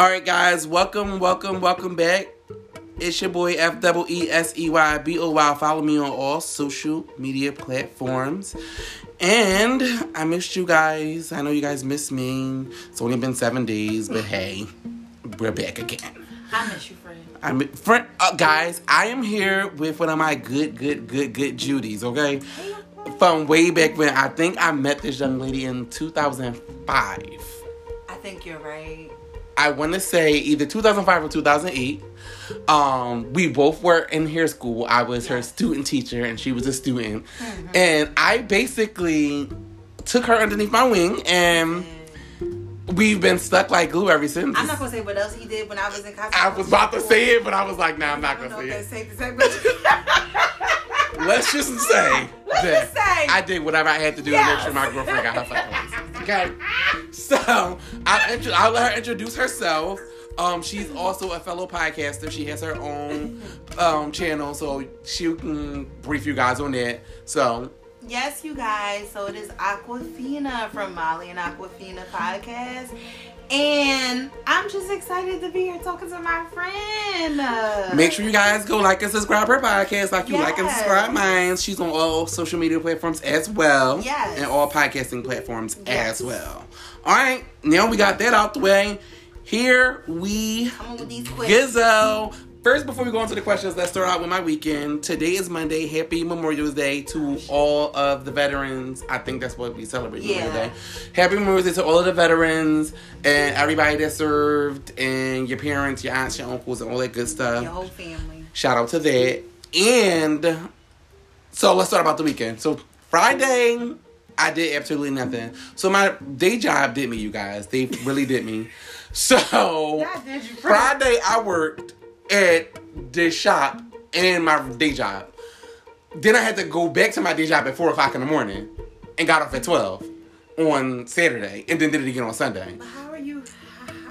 All right, guys, welcome, welcome, welcome back. It's your boy F double E S E Y B O Y. Follow me on all social media platforms. And I missed you guys. I know you guys missed me. It's only been seven days, but hey, we're back again. I miss you, friend. I'm friend, uh, guys. I am here with one of my good, good, good, good Judies. Okay, from way back when. I think I met this young lady in 2005. I think you're right. I want to say either 2005 or 2008. Um, we both were in hair school. I was her student teacher, and she was a student. Mm-hmm. And I basically took her underneath my wing, and we've been stuck like glue ever since. I'm not gonna say what else he did when I was in college. I was about to say it, but I was like, nah, I'm not gonna say it. safe to say, but Let's just say Let's just say. I did whatever I had to do to make sure my girlfriend got her fucking license. Okay, so I'll, I'll let her introduce herself. Um, she's also a fellow podcaster. She has her own um, channel, so she can brief you guys on that. So yes, you guys. So it is Aquafina from Molly and Aquafina podcast. And I'm just excited to be here talking to my friend. Make sure you guys go like and subscribe her podcast, like you like and subscribe mine. She's on all social media platforms as well, Yes. and all podcasting platforms Yes. as well. All right, now we got that out the way. Here we Come on with these. Gizzo. First, before we go into the questions, let's start out with my weekend. Today is Monday. Happy Memorial Day to all of the veterans. I think that's what we celebrate Memorial Day. Happy Memorial Day to all of the veterans and everybody that served, and your parents, your aunts, your uncles, and all that good stuff. Your whole family. Shout out to that. And so let's start about the weekend. So Friday, I did absolutely nothing. So my day job did me, you guys. They really did me. So God, did you friend? Friday, I worked at the shop and my day job. Then I had to go back to my day job at four o'clock in the morning, and got off at twelve on Saturday, and then did it again on Sunday. How are you?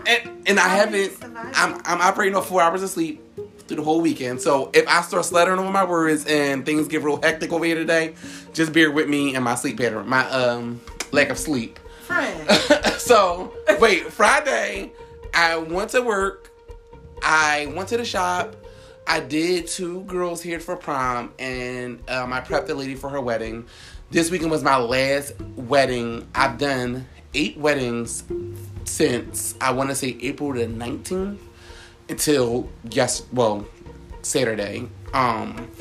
And, and I How are you haven't. I'm I'm operating on four hours of sleep through the whole weekend. So if I start slattering over my words and things get real hectic over here today, just bear with me and my sleep pattern, my um lack of sleep. Friend. so wait, Friday, I went to work. I went to the shop. I did two girls here for prom, and um, I prepped the lady for her wedding. This weekend was my last wedding. I've done eight weddings since I want to say April the nineteenth until yes, well, Saturday. Um,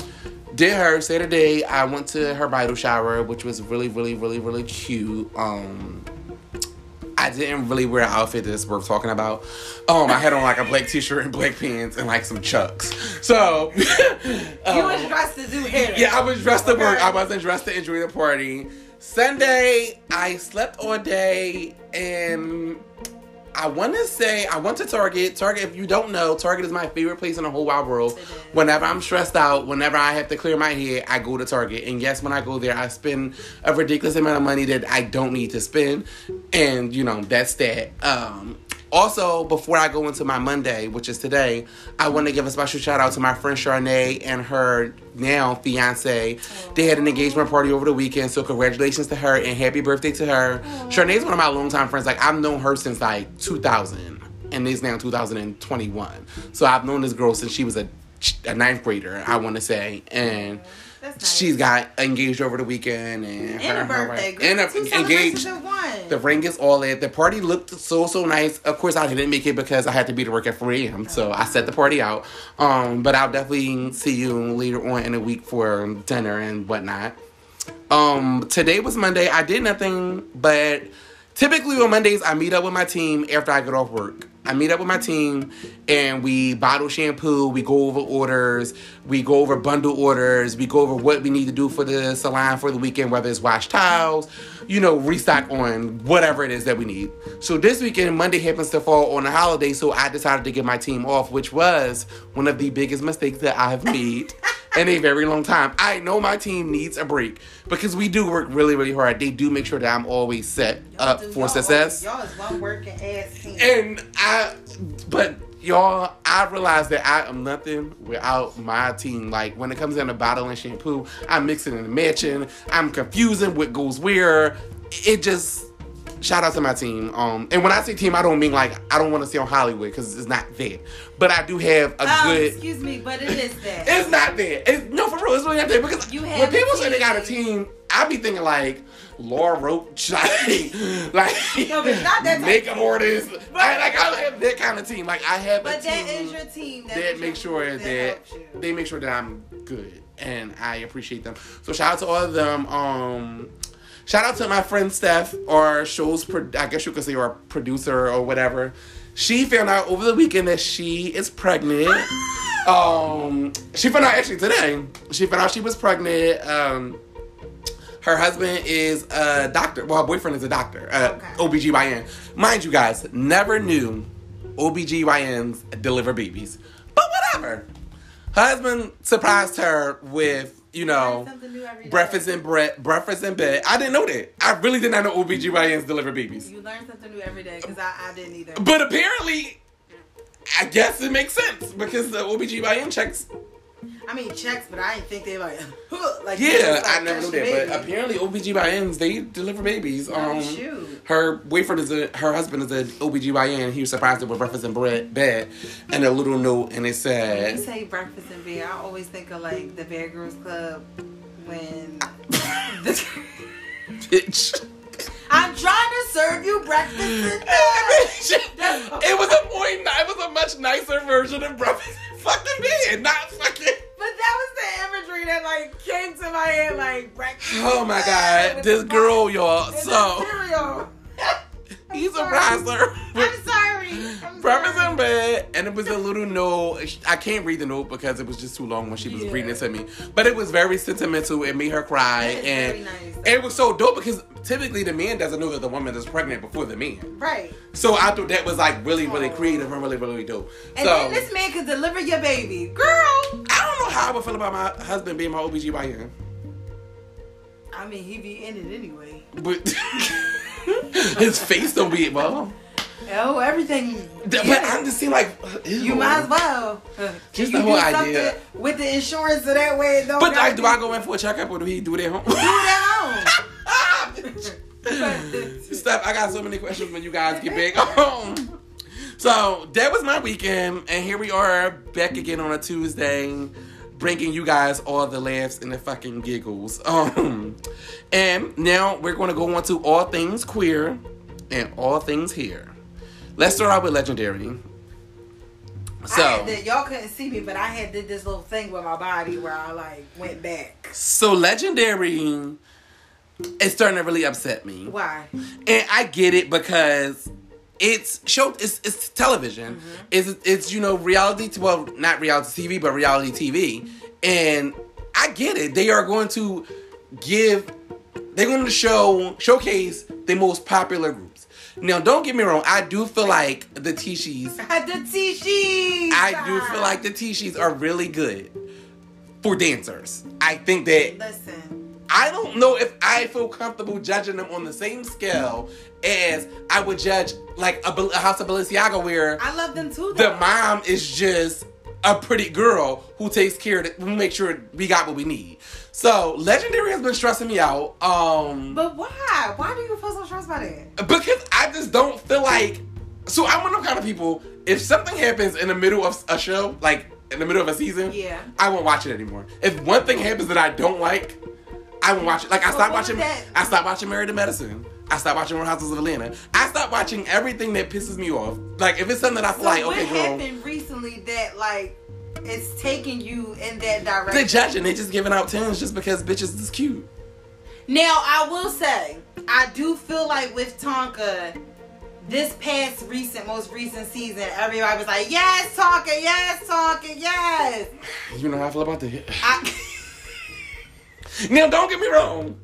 did her Saturday. I went to her bridal shower, which was really, really, really, really cute. Um, I didn't really wear an outfit that's worth talking about. Um, I had on like a black t-shirt and black pants and like some chucks. So, you um, was dressed to do hair. yeah, I was dressed to work. I wasn't dressed to enjoy the party. Sunday, I slept all day and I want to say I went to Target. Target, if you don't know, Target is my favorite place in the whole wide world. Whenever I'm stressed out, whenever I have to clear my head, I go to Target. And yes, when I go there, I spend a ridiculous amount of money that I don't need to spend. And you know, that's that. Um, also, before I go into my Monday, which is today, I want to give a special shout out to my friend Charnay and her now fiance. They had an engagement party over the weekend, so congratulations to her and happy birthday to her. Charnay's one of my longtime friends. Like I've known her since like 2000, and it's now 2021. So I've known this girl since she was a, a ninth grader. I want to say, and. That's nice. She's got engaged over the weekend and, and her, a her- birthday. and a, engaged. in. The ring is all that. The party looked so so nice. Of course, I didn't make it because I had to be to work at 4 a.m. So I set the party out. Um, but I'll definitely see you later on in the week for dinner and whatnot. Um, today was Monday. I did nothing, but typically on Mondays I meet up with my team after I get off work. I meet up with my team and we bottle shampoo, we go over orders, we go over bundle orders, we go over what we need to do for the salon for the weekend, whether it's wash towels, you know, restock on whatever it is that we need. So this weekend, Monday happens to fall on a holiday, so I decided to get my team off, which was one of the biggest mistakes that I have made in a very long time. I know my team needs a break because we do work really, really hard. They do make sure that I'm always set up Dude, for y'all- success. Y'all is one working ass team. And I, but y'all, I realize that I am nothing without my team. Like when it comes down to bottling shampoo, I'm mixing and matching. I'm confusing what goes where. It just, shout out to my team. Um, and when I say team, I don't mean like I don't want to say on Hollywood because it's not that. But I do have a Oh, good. excuse me, but it is that. It's not that. It's no for real. It's really not that because You when people say they got a team. I be thinking like Law Roach, like, like No, but not that makeup team. artists. I, like I have that kind of team. Like I have a but team that is your team. That what make sure that, you. they make sure that I'm good and I appreciate them. So shout out to all of them. Um, shout out to my friend Steph, or show's pro- I guess you could say or producer or whatever. She found out over the weekend that she is pregnant. um, she found out actually today. She found out she was pregnant. Um, her husband is a doctor. Well, her boyfriend is a doctor. Uh, Okay. OBGYN. Mind you guys, never knew OBGYNs deliver babies. But whatever. Her Husband surprised her with, you know, Learn something new every day. breakfast in bread, breakfast in bed. I didn't know that. I really did not know OBGYNs deliver babies. You learn something new every day because I, I didn't either. But apparently, I guess it makes sense because the OBGYN checks I mean checks, but I didn't think they like like Yeah, like, I never knew that. baby. But apparently OBGYNs, they deliver babies. Oh, Um shoot. her boyfriend is a her husband is an OBGYN. He was surprised with breakfast in bread bed and a little note and it When you said say breakfast in bed, I always think of like the Bad Girls Club when the, bitch. I'm trying to serve you breakfast in bed. it was a ni- it was a much nicer version of breakfast fucking bed, not fucking. But that was the imagery that like came to my head, like breakfast. Oh my god, this girl, y'all. So cereal. he I'm sorry. surprised her. I'm sorry. I'm Breakfast sorry. in bed, and it was a little note. I can't read the note because it was just too long when she was Yeah. reading it to me. But it was very sentimental. It made her cry, and nice. it was so dope because typically the man doesn't know that the woman is pregnant before the man. Right. So I thought that was like really, really creative and really, really dope. And so then this man could deliver your baby. Girl. I don't know how I would feel about my husband being my OBGYN. I mean, he be in it anyway. But his face don't be well. Oh, everything. But yeah. I'm just seeing like You might as well. Just the whole idea. With the insurance so that way it don't But like, do I go in for a checkup or do he do it at home? do that home. Steph, I got so many questions when you guys get back home. So that was my weekend, and here we are back again on a Tuesday, bringing you guys all the laughs and the fucking giggles. Um, and now we're going to go on to all things queer and all things here. Let's start out with legendary. So, to, y'all couldn't see me, but I had did this little thing with my body where I like went back. so legendary is starting to really upset me. Why? and I get it because it's show it's it's television. Mm-hmm. It's it's you know reality t- well not reality TV but reality TV, and I get it. They are going to give they're going to show showcase the most popular groups. Now don't get me wrong, I do feel like the Tishis. I did T-Sheets. I do feel like the Tishis are really good for dancers. I think that Listen, I don't know if I feel comfortable judging them on the same scale as I would judge like a, a House of Balenciaga, where I love them too. the mom is just a pretty girl who takes care of who makes sure we got what we need. So Legendary has been stressing me out. Um, But why? Why do you feel so stressed by that? because I just don't feel like. So I'm one of them kind of people. If something happens in the middle of a show, like in the middle of a season, Yeah. I won't watch it anymore. If one thing happens that I don't like, I won't watch it. Like I stopped what watching. would I stopped watching Married to Medicine. I stopped watching Real Houses of Atlanta. I stopped watching everything that pisses me off. Like if it's something that I feel So like, what okay, girl, happened recently that like it's taking you in that direction? They're judging. They're just giving out tens just because bitches is cute. Now I will say, I do feel like with Tonka, this past recent, most recent season, everybody was like, "Yes, Tonka, yes, Tonka, yes." You know how I feel about that. I, Now don't get me wrong.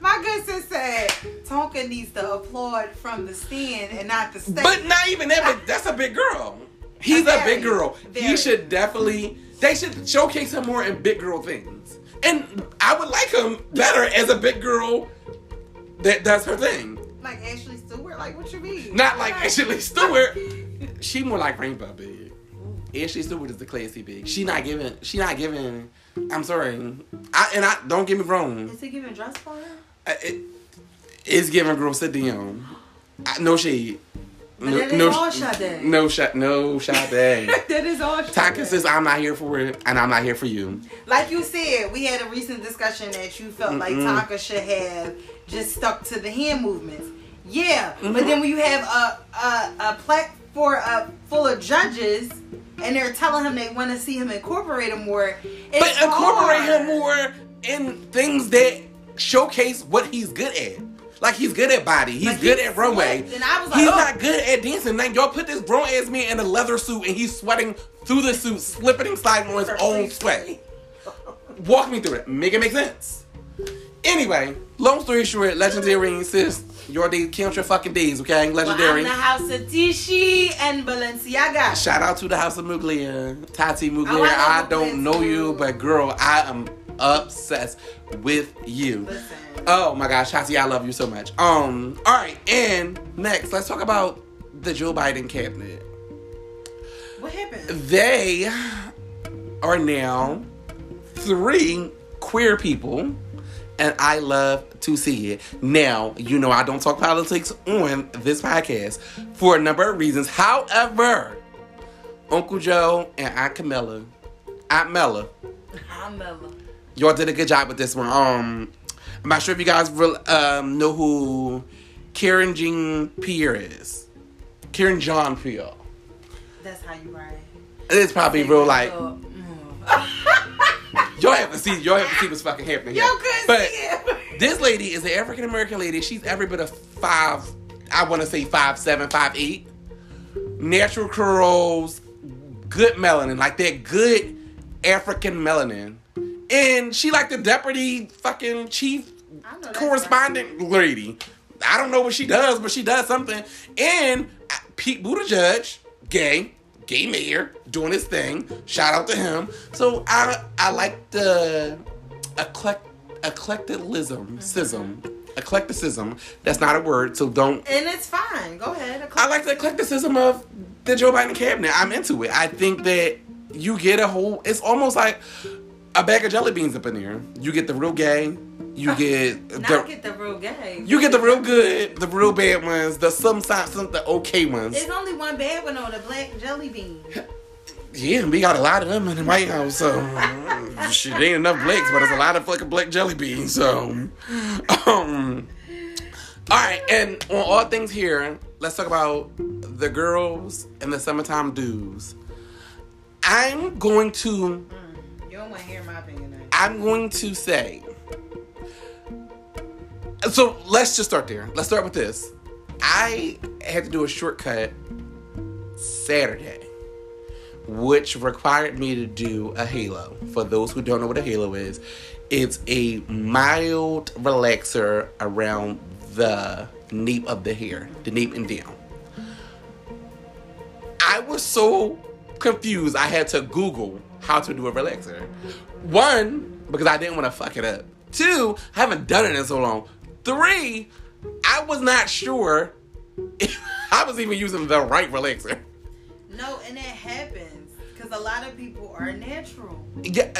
my good sis said Tonka needs to applaud from the stand and not the stage. But not even that. But ah. that's a big girl. He's a Very, big girl. He should definitely. They should showcase him more in big girl things. And I would like him better as a big girl that does her thing. like Ashley Stewart, like what you mean? Not like Ashley Stewart. She more like Rainbow Big. Ashley Stewart is the classy big. She not giving. She not giving. I'm sorry. I and I don't get me wrong. Is he giving dress for her? I- It, it's giving girl sit down. I- no shade. But No, that is no, all Sade. no shot, no shot. that is all Taka says I'm not here for it, and I'm not here for you. Like you said, we had a recent discussion that you felt like Taka should have just stuck to the hand movements. Yeah, Mm-hmm. but then when you have a a, a platform uh, full of judges and they're telling him they want to see him incorporate him more, it's But incorporate hard. him more in things that showcase what he's good at. Like he's good at body, he's good he's at runway. and I was like, he's oh. not good at dancing. Like y'all put this grown ass man in a leather suit and he's sweating through the suit, slipping and sliding on his own sweat. Walk me through it. Make it make sense. Anyway, long story short, legendary sis, your day count your fucking days, okay? Well, I'm Legendary. the house of Tishi and Balenciaga. Shout out to the House of Mugler, Tati Mugler. Oh, I I, don't know you, but girl, I am obsessed with you. Listen. Oh my gosh, Tati, I love you so much. Um, all right, and next, let's talk about the Joe Biden cabinet. What happened? They are now three queer people, and I love to see it. Now, you know I don't talk politics on this podcast for a number of reasons. However, Uncle Joe and Aunt Kamala, Aunt Mella, I'm Mella. y'all did a good job with this one. Um, I'm not sure if you guys real, um, know who Karen Jean Pierre is. Karen John Pierre. That's how you write. It's probably real like. y'all have to see y'all have to see what's fucking happening here. But this lady is an African American lady. She's every bit of five. I want to say five seven, five eight. Natural curls, good melanin, like that good African melanin. And she like the deputy fucking chief correspondent lady. I don't know what she does, but she does something. And uh, Pete Buttigieg, gay, gay mayor, doing his thing. Shout out to him. So I I like the eclect eclecticism, sism, eclecticism. That's not a word, so don't. And it's fine. Go ahead. I like the eclecticism of the Joe Biden cabinet. I'm into it. I think that you get a whole. It's almost like a bag of jelly beans up in there. You get the real gay. You get Not the get the real gay. you get the real good, the real bad ones, the some some the okay ones. There's only one bad one on the black jelly bean. Yeah, we got a lot of them in the White House, so mm, shit ain't enough blacks, but it's a lot of fucking black jelly beans. So, um, all right, and on all things here, let's talk about the girls and the summertime dudes. I'm going to, You don't want to hear my opinion. on it. I'm going to say. So let's just start there. Let's start with this. I had to do a shortcut Saturday, which required me to do a halo. For those who don't know what a halo is, it's a mild relaxer around the nape of the hair, the nape and down. I was so confused, I had to Google how to do a relaxer. One, because I didn't want to fuck it up. Two, I haven't done it in so long. Three, I was not sure if I was even using the right relaxer. No, and it happens because a lot of people are natural. Yeah,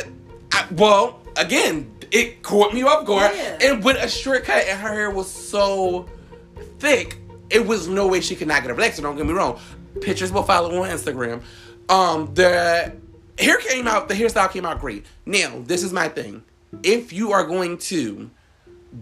I, well, again, it caught me off guard. Yeah. And with a shortcut, and her hair was so thick, it was no way she could not get a relaxer. Don't get me wrong. Pictures will follow on Instagram. Um, the hair came out, the hairstyle came out great. Now, this is my thing. If you are going to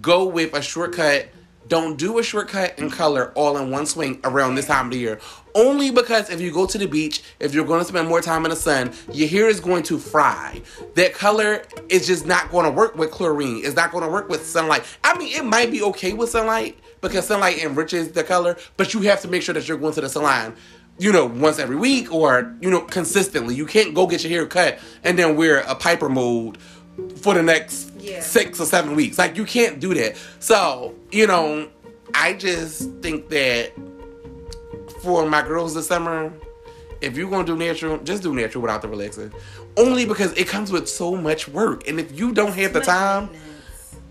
go with a shortcut, don't do a shortcut in color all in one swing around this time of the year. Only because if you go to the beach, if you're going to spend more time in the sun, your hair is going to fry. That color is just not going to work with chlorine. It's not going to work with sunlight. I mean, it might be okay with sunlight because sunlight enriches the color, but you have to make sure that you're going to the salon, you know, once every week or, you know, consistently. You can't go get your hair cut and then wear a Piper mold for the next Yeah. six or seven weeks. Like you can't do that. So, you know, I just think that for my girls this summer, if you're gonna do natural, just do natural without the relaxer. Only because it comes with so much work. And if you don't have the time.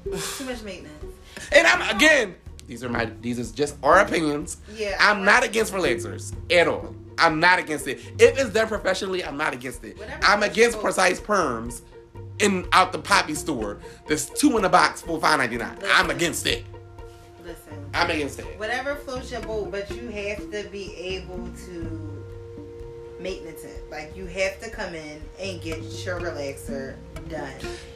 Too much maintenance. and I'm again, these are my these is just our opinions. Yeah. I'm not against relaxers at all. I'm not against it. If it's done professionally, I'm not against it. Whatever I'm against precise perms in out the poppy store. There's two in a box for five ninety nine. I'm against it. Listen, I'm against it. Whatever floats your boat, but you have to be able to maintenance it. Like you have to come in and get your relaxer done.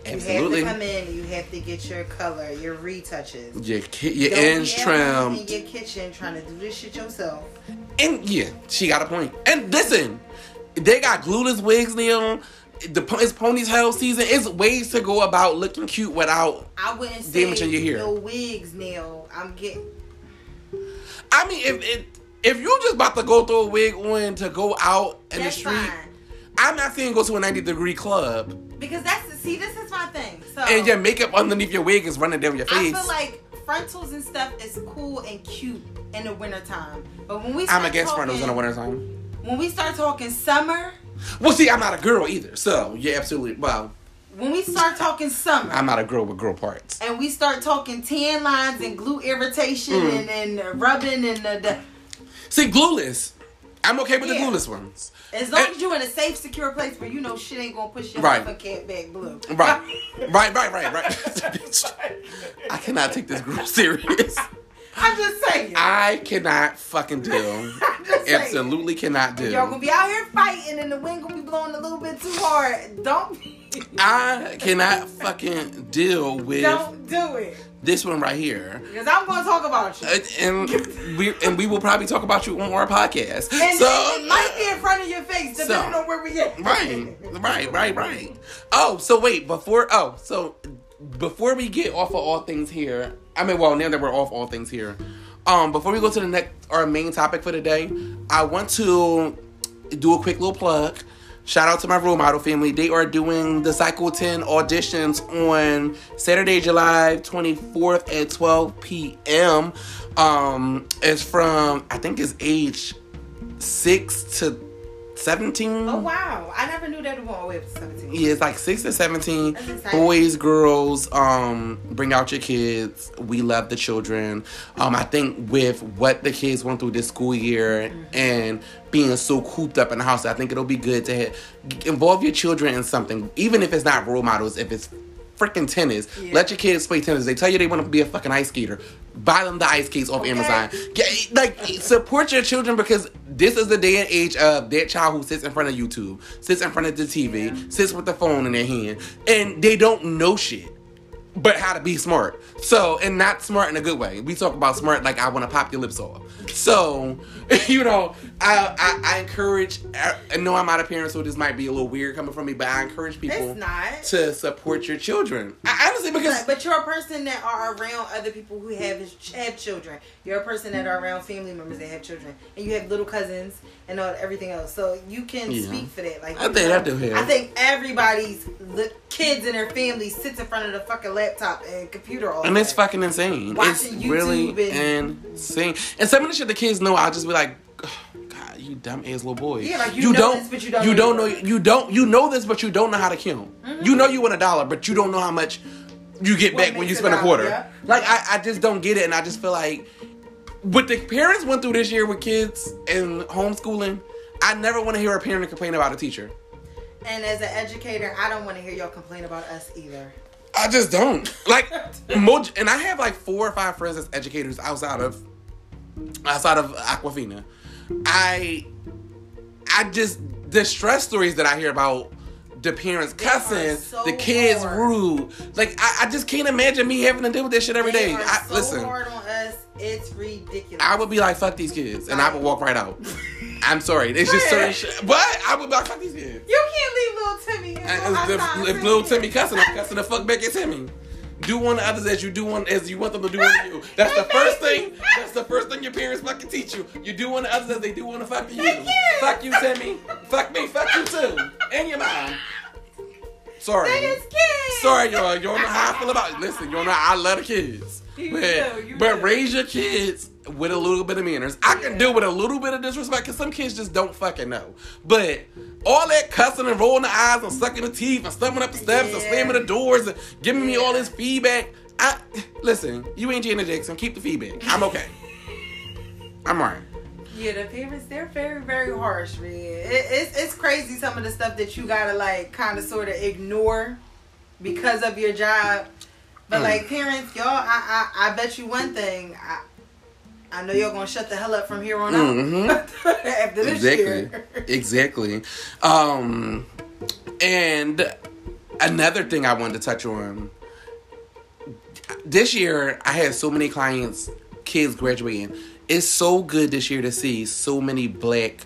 Absolutely. You have to come in you have to get your color, your retouches. Your ki- your Don't ends home in your kitchen trying to do this shit yourself. And yeah, she got a point. And listen, they got glueless wigs now. The it's ponytail season. It's ways to go about looking cute without. I wouldn't say Damaging your hair. no wigs, Neil. I'm getting. I mean, if if, if you're just about to go throw a wig on to go out in That's the street, fine. I'm not saying go to a 90 degree club Because that's see, this is my thing. So and your makeup underneath your wig is running down your face. I feel like frontals and stuff is cool and cute in the wintertime. But when we start I'm against talking, frontals in the wintertime. When we start talking summer, Well, see, I'm not a girl either, so yeah, absolutely. Well, when we start talking summer, I'm not a girl with girl parts. and we start talking tan lines and glue irritation Mm. and, and rubbing and the, the See, glueless. I'm okay with Yeah. the glueless ones. as long And- as you're in a safe, secure place where you know shit ain't gonna push your Right. cat back blue. Right, right, right, right, right. I cannot take this girl serious. I'm just saying. I cannot fucking deal. I'm saying. Absolutely cannot deal. Y'all gonna be out here fighting and the wind gonna be blowing a little bit too hard. Don't I cannot fucking deal with don't do it. this one right here. Because I'm gonna talk about you. And we and we will probably talk about you on our podcast. And so it might be in front of your face, depending So- on where we at. right, right, right, right. Oh, so wait before. Oh, so before we get off of all things here, I mean, well, now that we're off all things here, um, before we go to the next our main topic for today, I want to do a quick little plug. Shout out to my role model family. They are doing the Cycle 10 auditions on Saturday, July 24th at 12 p.m. Um, it's from I think it's age six to 17. Oh wow! I never knew that it all the way up to 17. Yeah, it's like six to seventeen. Boys, girls, um, bring out your kids. We love the children. Um, I think with what the kids went through this school year Mm-hmm. and being so cooped up in the house, I think it'll be good to involve your children in something, even if it's not role models. If it's freaking tennis, Yeah. let your kids play tennis. They tell you they want to be a fucking ice skater. Buy them the ice skates off Okay. Amazon. Get, like support your children because this is the day and age of that child who sits in front of YouTube, sits in front of the TV, Yeah. sits with the phone in their hand, and they don't know shit. But how to be smart. So, and not smart in a good way. We talk about smart like I want to pop your lips off. So, you know, I I, I encourage. I, know I'm not a parent, so this might be a little weird coming from me, but I encourage people not. to support your children. I, honestly, because But, but you're a person that are around other people who have have children. You're a person that are around family members that have children, and you have little cousins and all, everything else. So you can Yeah. speak for that. Like I think know, I do have. I think everybody's li- kids and their families sits in front of the fucking laptop and computer all And it's fucking insane. Watching it's YouTube really and- insane. And some of the shit the kids know, I'll just be like, "Ugh, God, you dumb ass little boy. Yeah, like, you know don't, this, but you don't you know don't know, you don't, you know this, but you don't know how to count. Mm-hmm. You know you win a dollar, but you don't know how much you get What back when you spend a quarter. yeah. Like I, I just don't get it, and I just feel like what the parents went through this year with kids and homeschooling. I never want to hear a parent complain about a teacher. And as an educator, I don't want to hear y'all complain about us either. I just don't like and I have like four or five friends as educators outside of outside of Aquafina. I I just the stress stories that I hear about the parents They cussing, so the kids hard. rude. Like I, I just can't imagine me having to deal with that shit every They day. I, so listen, hard on us. It's ridiculous. I would be like, fuck these kids, and I would walk right out. I'm sorry, it's just certain shit. But I would be like, fuck these kids. You can't leave little Timmy. in And no if, if little. Timmy cussing, I'm cussing the fuck back at Timmy. Do unto others as you do one as you want them to do unto you. That's the first thing. That's the first thing your parents fucking teach you. You do unto others as they do unto fucking you. Thank you. Fuck you, Timmy. Fuck me. Fuck you too. And your mom. Sorry. That is kids. Sorry, y'all. You don't know how I feel about it. Listen, you don't know I love the kids. You but do, you but do. raise your kids with a little bit of manners. I can Yeah. deal with a little bit of disrespect because some kids just don't fucking know. But all that cussing and rolling the eyes and sucking the teeth and stumbling up the steps and slamming the doors and giving me all this feedback. I listen, you ain't Janet Jackson. Keep the feedback. I'm okay. I'm alright. Yeah, the parents they're very very harsh, man. It, it's it's crazy some of the stuff that you gotta like kind of sort of ignore because of your job. But Mm. like parents, y'all, I, I I bet you one thing. I, I know you're gonna shut the hell up from here on out. Mhm. after this exactly. year. exactly. Um and another thing i wanted to touch on. This year i had so many clients kids graduating. It's so good this year to see so many black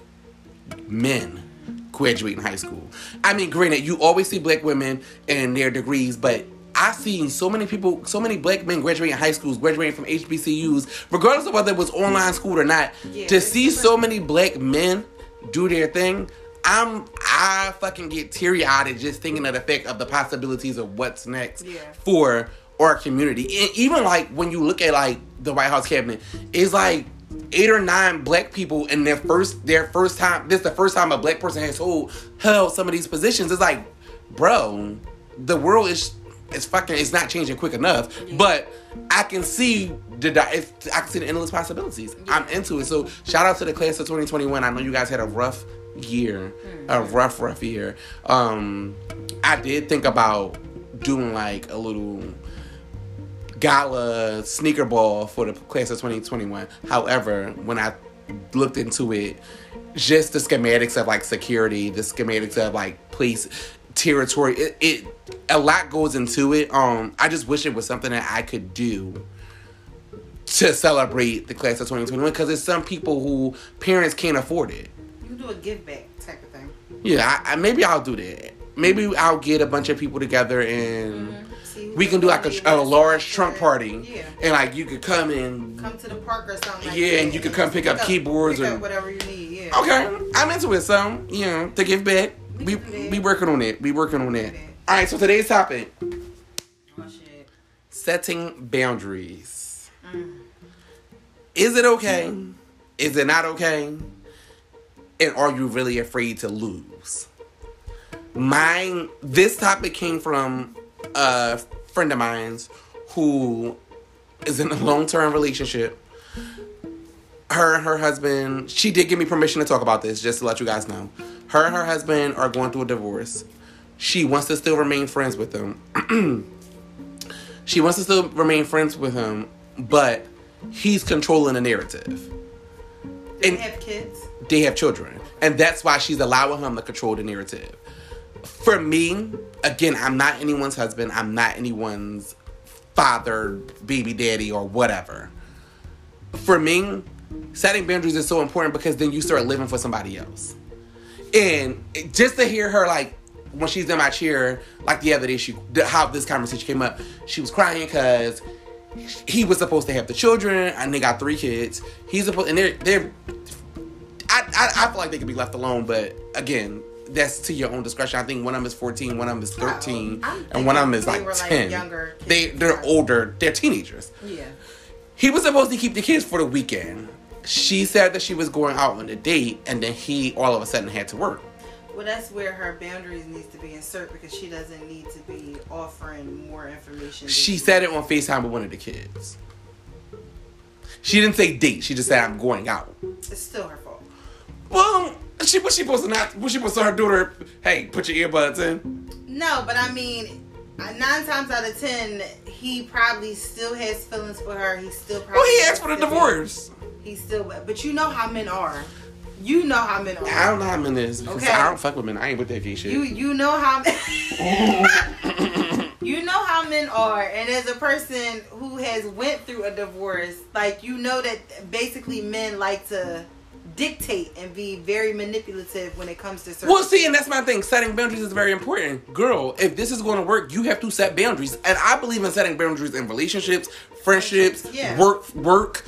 men graduating high school. I mean granted you always see black women and their degrees but I've seen so many people, so many black men graduating high schools, graduating from HBCUs, regardless of whether it was online school or not. Yeah, to see so many black men do their thing, I'm I fucking get teary eyed just thinking of the fact of the possibilities of what's next Yeah. for our community. And even like when you look at like the White House cabinet, it's like eight or nine black people in their first their first time. This is the first time a black person has hold held some of these positions. It's like, bro, the world is it's fucking it's not changing quick enough. But I can see the I can see the endless possibilities. I'm into it. So shout out to the class of 2021. I know you guys had a rough year, a rough rough year. Um, I did think about doing like a little gala sneaker ball for the class of 2021. However, when I looked into it, just the schematics of like security, the schematics of like police territory, it, it a lot goes into it. Um, I just wish it was something that I could do to celebrate the class of 2021 because there's some people who parents can't afford it. You can do a give back type of thing. Yeah, I, I, maybe I'll do that. Maybe I'll get a bunch of people together and who we can do like a, a large trunk party. Yeah. And like you could come and Come to the park or something. Like Yeah, that and you could come pick up keyboards pick or- up whatever you need. Yeah. Okay, I'm into it. So you know, to give back, we We can do that. we working on it. We working on it. All right. So today's topic: Oh setting boundaries. Mm. Is it okay? Is it not okay? And are you really afraid to lose? Mine. This topic came from a friend of mine's who is in a long term relationship. Her and her husband, she did give me permission to talk about this, just to let you guys know. Her and her husband are going through a divorce. She wants to still remain friends with him. she wants to still remain friends with him, but he's controlling the narrative. Do they have kids? They have children, and that's why she's allowing him to control the narrative. For me, again, I'm not anyone's husband. I'm not anyone's father, baby daddy, or whatever. For me, setting boundaries is so important because then you start living for somebody else. And just to hear her like when she's in my chair, like the other day, she how this conversation came up, she was crying because he was supposed to have the children, and they got three kids. He's supposed, and they're they're. I, I I feel like they could be left alone, but again, that's to your own discretion. I think one of them is fourteen, one of them is 13, I'm and one of them is like like, ten. younger they they're older. They're teenagers. Yeah. He was supposed to keep the kids for the weekend. She said that she was going out on a date, and then he all of a sudden had to work. Well, that's where her boundaries needs to be inserted because she doesn't need to be offering more information. She said it on Facetime with one of the kids. She didn't say date. She just said I'm going out. It's still her fault. Well, she was she supposed to not? Was she supposed to her daughter, "Hey, put your earbuds in"? No, but I mean, uh, nine times out of ten, he probably still has feelings for her. He still probably. Well, he asked for the divorce. He still, but you know how men are. You know how men are. I don't know how men is because Okay. I don't fuck with men. I ain't with that gay shit. You you know how you know how men are, and as a person who has went through a divorce, like you know that basically men like to dictate and be very manipulative when it comes to certain. well, see, and that's my thing. Setting boundaries is very important, girl. If this is going to work, you have to set boundaries, and I believe in setting boundaries in relationships, friendships, Yeah. work, work.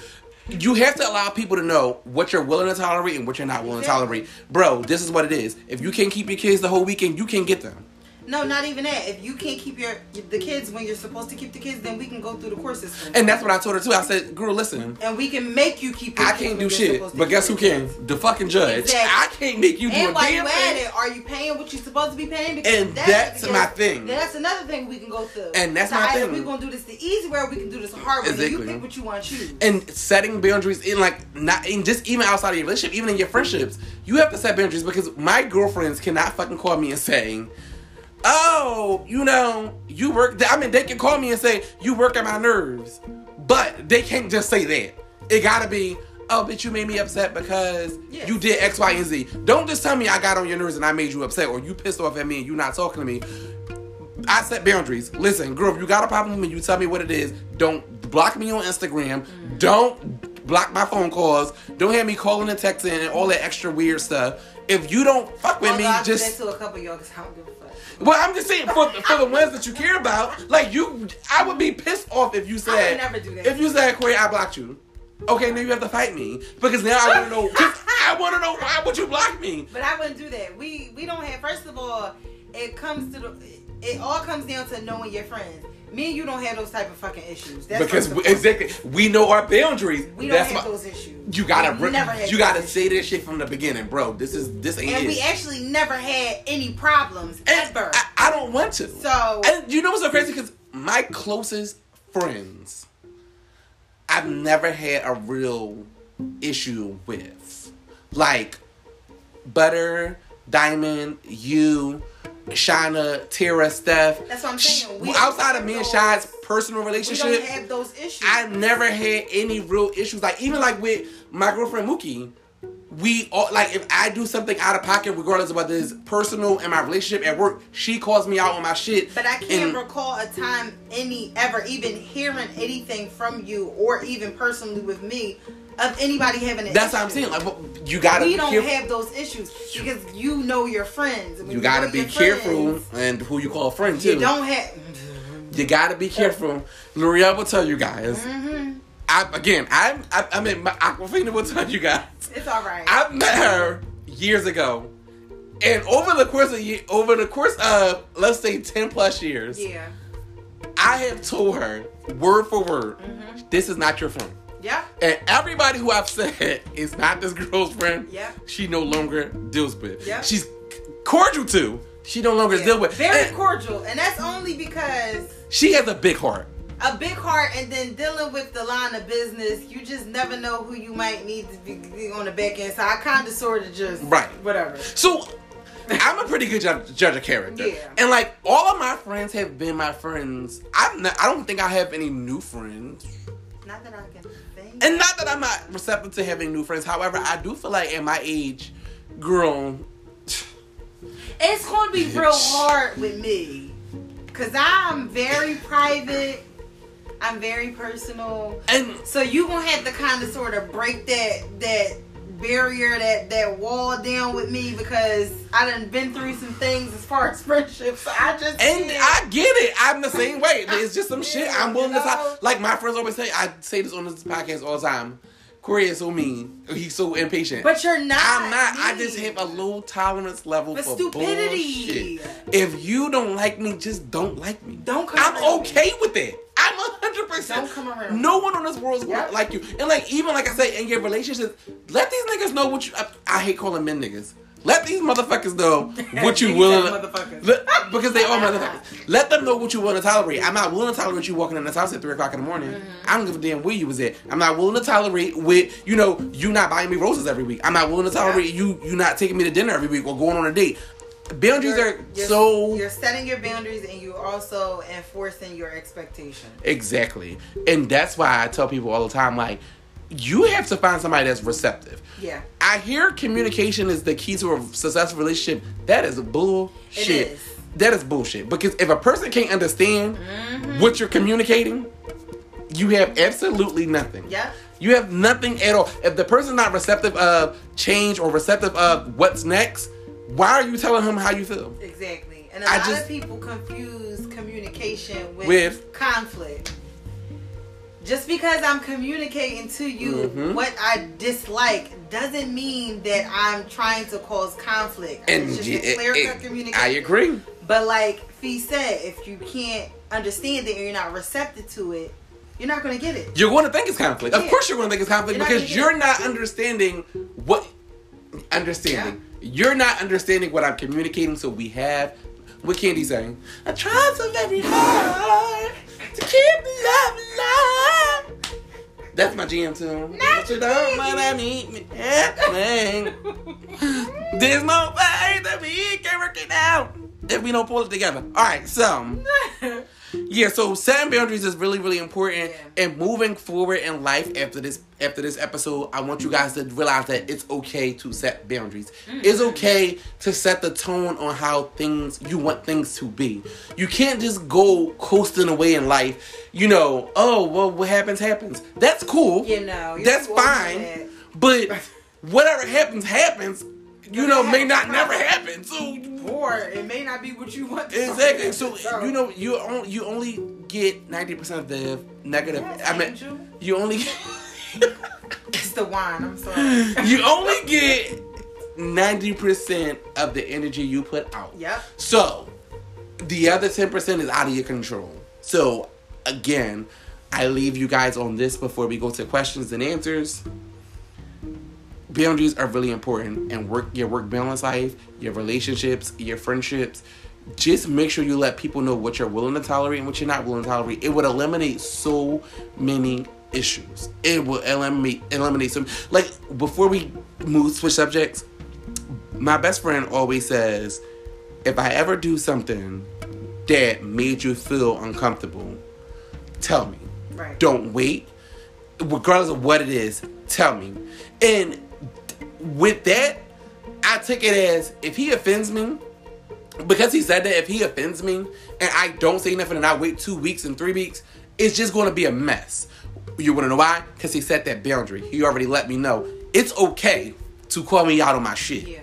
You have to allow people to know what you're willing to tolerate and what you're not willing to tolerate. Bro, this is what it is. If you can't keep your kids the whole weekend, you can't get them. No, not even that. If you can't keep your the kids when you're supposed to keep the kids, then we can go through the court system. And that's what I told her too. I said, girl, listen. and we can make you keep. Your I can't do shit, but guess who can? kids. The fucking judge. Exactly. I can't make you do And a while you at it, are you paying what you're supposed to be paying? Because And that's my thing. That's another thing we can go through. And that's so my either thing. We're gonna do this the easy way, or we can do this the hard way. And You pick what you want to choose. And setting boundaries in like not in just even outside of your relationship, even in your friendships, you have to set boundaries because my girlfriends cannot fucking call me and saying, "Oh, you know, you work." I mean, they can call me and say, "You work at my nerves," but they can't just say that. it gotta be. Oh, bitch, you made me upset because Yes. you did X, Y, and Z. Don't just tell me I got on your nerves and I made you upset, or you pissed off at me and you not talking to me. I set boundaries. Listen, girl, if you got a problem with me, you tell me what it is. Don't block me on Instagram. Mm-hmm. Don't block my phone calls. Don't have me calling and texting and all that extra weird stuff. If you don't fuck with Although me, I do just that to a couple of y'all because I don't give a fuck. Well, I'm just saying for for the ones that you care about, like you, I would be pissed off if you said never do that. If you said, Corey, I blocked you. Okay, now you have to fight me because now I want to know. I want to know why would you block me? But I wouldn't do that. We we don't have. First of all, it comes to the. It all comes down to knowing your friends. Me and you don't have those type of fucking issues. That's Because we, exactly, we know our boundaries. We don't That's have why those issues. you gotta re- you gotta those say this shit from the beginning, bro. This is this ain't And it. we actually never had any problems And ever. I, I don't want to. So- and you know what's so crazy? Because my closest friends, I've never had a real issue with, like Butter, Diamond, you, Shauna, Tara, Steph. That's what I'm saying. We outside of me and Shy's personal we relationship, don't have those issues. I never had any real issues. Like even like with my girlfriend Mookie, we all like if I do something out of pocket, regardless of whether it's personal and my relationship at work, she calls me out on my shit. But I can't recall a time any ever even hearing anything from you or even personally with me of anybody having an That's what. I'm saying. Like you gotta we don't careful. have those issues because you know your friends. when you gotta be careful friends, and who you call a friend too. You don't have. You gotta be careful. L'Oreal will tell you guys. Mm-hmm. I again, I I, I mean, my Aquafina will tell you guys. It's all right. I met her years ago, and over the course of over the course of let's say ten plus years, yeah. I have told her word for word, Mm-hmm. this is not your friend. Yeah. And everybody who I've said is not this girl's friend, Yeah. she no longer deals with. Yeah. She's cordial to. She no longer Yeah. deal with. Very And cordial, and that's only because she has a big heart. a big heart, and then dealing with the line of business, you just never know who you might need to be on the back end. So I kind of sort of just Right. whatever. So I'm a pretty good judge, judge of character. Yeah. And like all of my friends have been my friends. I'm not, I don't think I have any new friends. Not that I can. And not that I'm not receptive to having new friends. However, I do feel like at my age, girl, It's gonna be real hard with me, cause I'm very private. I'm very personal. and So you gonna have to kind of sort of break that that barrier, that that wall down with me because I done been through some things as far as friendships. So I just And. I get it. I'm the same way. It's just some shit I'm willing to You know? talk. Like my friends always say, I say this on this podcast all the time. Corey is so mean. He's so impatient. but you're not. I'm not. I just have a low tolerance level For for, stupidity. bullshit. If you don't like me, just don't like me. Don't I'm around me. okay with it. I'm hundred percent. Don't come around. No one on this world is Yep. like you. And like even like I say in your relationships, let these niggas know what you. I, I hate calling men niggas. Let these motherfuckers know what you willing. Let- because they are motherfuckers. Let them know what you willing to tolerate. I'm not willing to tolerate you walking in this house at three o'clock in the morning. Mm-hmm. I don't give a damn where you was at. I'm not willing to tolerate with you know you not buying me roses every week. I'm not willing to tolerate you you not taking me to dinner every week or going on a date. Boundaries You're- are you're- so You're setting your boundaries and you're also enforcing your expectations. exactly, and that's why I tell people all the time like you have to find somebody that's receptive. Yeah. I hear communication is the key to a successful relationship. That is bullshit. It is. That is bullshit. Because if a person can't understand Mm-hmm. what you're communicating, you have absolutely nothing. Yeah. You have nothing at all. If the person's not receptive of change or receptive of what's next, why are you telling him how you feel? Exactly. And a I lot just- of people confuse communication with, With- conflict. Just because I'm communicating to you Mhm. what I dislike doesn't mean that I'm trying to cause conflict. And it's just y- a clear cut communication. I agree. But like Fee said, if you can't understand it and you're not receptive to it, you're not gonna get it. You're going to think it's conflict. Of course, you're going to think it's conflict You're because gonna you're it. not understanding what understanding. You're not understanding what I'm communicating. So we have what Candy saying. I tried so very hard to keep love alive. That's my jam tune. But you don't I meet me happening. There's no way that we can work it out if we don't pull it together. All right, so yeah, so setting boundaries is really, really important. Yeah. And moving forward in life after this after this episode, I want you guys to realize that it's okay to set boundaries. Mm. It's okay to set the tone on how things you want things to be. You can't just go coasting away in life. You know, oh well, what happens happens. That's cool. You know, that's too old for fine. that. But whatever happens happens. You know, may not never happen. So Or it may not be what you want. to Exactly. be. So you know, you only you only get ninety percent of the negative. Yes, I mean, Angel. you only it's the wine. I'm sorry. you only get ninety percent of the energy you put out. Yep. So the other ten percent is out of your control. So again, I leave you guys on this before we go to questions and answers. Boundaries are really important and work your work balance life, your relationships, your friendships. Just make sure you let people know what you're willing to tolerate and what you're not willing to tolerate. It would eliminate so many issues. It will eliminate eliminate some like before we move switch subjects, my best friend always says, if I ever do something that made you feel uncomfortable, tell me. Right. Don't wait. Regardless of what it is, tell me. And with that, I take it as if he offends me, because he said that if he offends me and I don't say nothing and I wait two weeks and three weeks, it's just going to be a mess. You want to know why? Because he set that boundary. He already let me know it's okay to call me out on my shit. Yeah.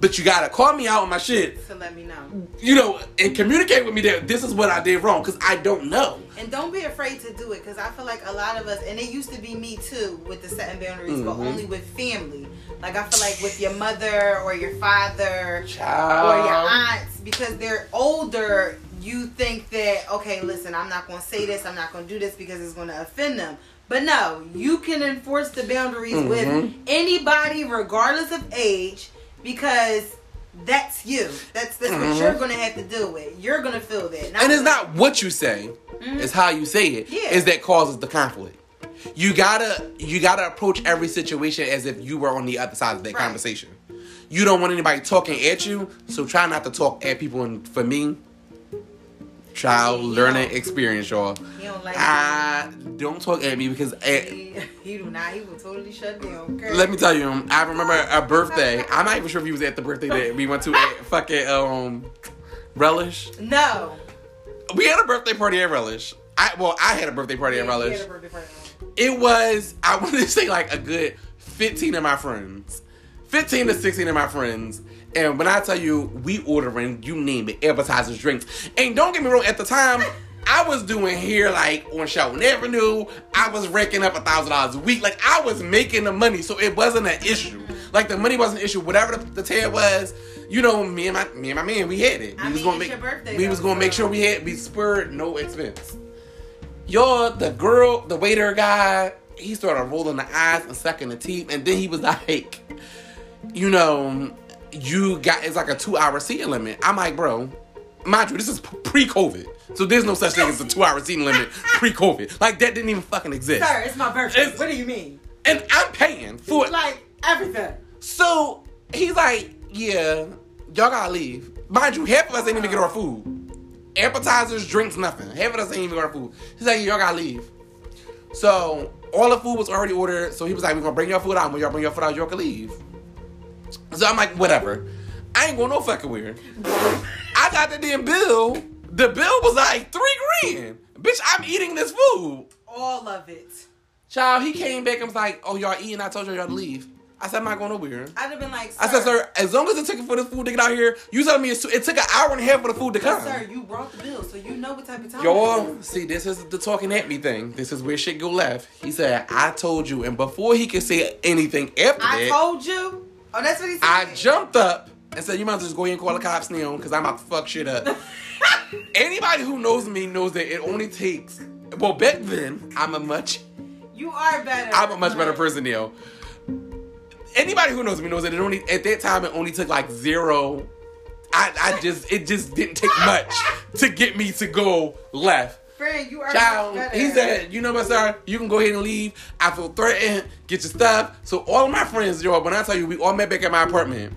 But you gotta call me out on my shit, To let me know. you know, and communicate with me that this is what I did wrong because I don't know. And don't be afraid to do it because I feel like a lot of us, and it used to be me too with the setting boundaries, but Mhm. only with family. Like I feel like with your mother or your father or your aunts, because they're older, you think that, okay, listen, I'm not going to say this, I'm not going to do this because it's going to offend them. But no, you can enforce the boundaries with Mhm. anybody, regardless of age, because that's you. That's that's what Mhm. you're gonna have to deal with. You're gonna feel that. And it's not what you say, it's how you say it. Yeah. Is that causes the conflict. You gotta you gotta approach every situation as if you were on the other side of that Right. conversation. You don't want anybody talking at you, so try not to talk at people. And for me, child you learning experience, y'all. He don't like. I don't talk at me because he, he do not. He will totally shut down. Okay? let me tell you, I remember a birthday. I'm not even sure if he was at the birthday that we went to at fucking um Relish. No. We had a birthday party at Relish. I well, I had a birthday party at Yeah, he Relish. had a birthday party. It was I want to say like a good 15 of my friends. 15 to 16 of my friends. And when I tell you we ordering, you name it, appetizers, drinks. And don't get me wrong, at the time, I was doing here like on Shelton Avenue. I was raking up a thousand dollars a week. Like I was making the money, so it wasn't an issue. Like the money wasn't an issue. Whatever the, the tab was, you know, me and my me and my man, we had it. We I was mean, gonna make your birthday, we though, was gonna make sure we had we spurred no expense. Y'all, the girl, the waiter guy, he started rolling the eyes and sucking the teeth, and then he was like, you know, you got it's like a two hour seating limit. I'm like, bro, mind you, this is pre COVID. So there's no such thing as a two hour seating limit pre COVID. Like that didn't even fucking exist. Sir, it's my birthday. It's- what do you mean? And I'm paying for it. Like everything. So he's like, yeah, y'all gotta leave. Mind you, half of us ain't even get our food. Appetizers, drinks, nothing. Half of us ain't even get our food. He's like, y'all gotta leave. So all the food was already ordered. So he was like, we're gonna bring your food out. When y'all bring your food out, y'all can leave. So I'm like, whatever. I ain't going no fucking where. I got the damn bill. The bill was like three grand. Bitch, I'm eating this food. All of it. Child, he came back and was like, oh, y'all eating. I told y'all to leave. I said, I'm not going nowhere. I'd have been like, sir, I said, sir, as long as it took for this food to get out here, you telling me it's, it took an hour and a half for the food to come. sir, you brought the bill, so you know what type of time. Y'all, see, this is the talking at me thing. This is where shit go left. He said, I told you. And before he could say anything after I that, told you. Oh, that's what he said. I jumped up and said, you might as well just go ahead and call the cops now because I'm about to fuck shit up. Anybody who knows me knows that it only takes, well, back then, I'm a much You are better. I'm a much better person now. Anybody who knows me knows that it only at that time it only took like zero. I, I just it just didn't take much to get me to go left. Friend, you are Child, he said, you know what, sir? You can go ahead and leave. I feel threatened. Get your stuff. So all of my friends, y'all, when I tell you, we all met back at my apartment.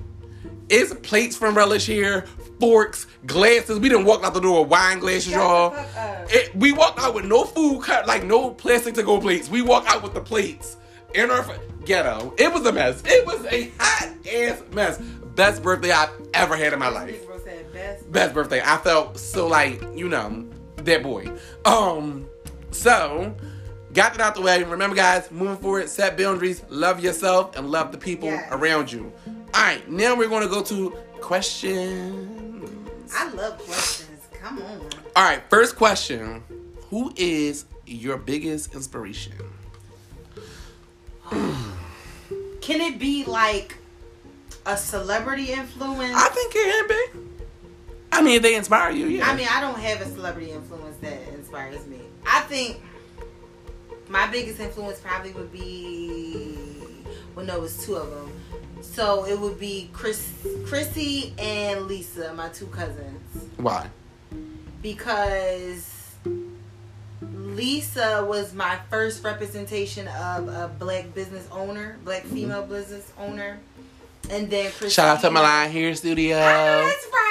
It's plates from Relish here, forks, glasses. We didn't walk out the door with wine glasses, y'all. the fuck up. It, we walked out with no food cut, like no plastic to go plates. We walked out with the plates in our ghetto. It was a mess. It was a hot ass mess. Best birthday I've ever had in my life. Big bro said best. Best birthday. I felt so like, you know, that boy. Um, so got that out the way. Remember, guys, moving forward, set boundaries, love yourself, and love the people Yes. around you. All right, now we're gonna go to questions. I love questions. Come on. All right, first question: Who is your biggest inspiration? Can it be like a celebrity influence? I think it can be. I mean, they inspire you, yeah. I mean, I don't have a celebrity influence that inspires me. I think my biggest influence probably would be well, no, it was two of them. So it would be Chris, Chrissy and Lisa, my two cousins, why? because Lisa was my first representation of a black business owner, black female business owner, and then Christina. Shout out to Milan Hair Studio. Ah, that's right.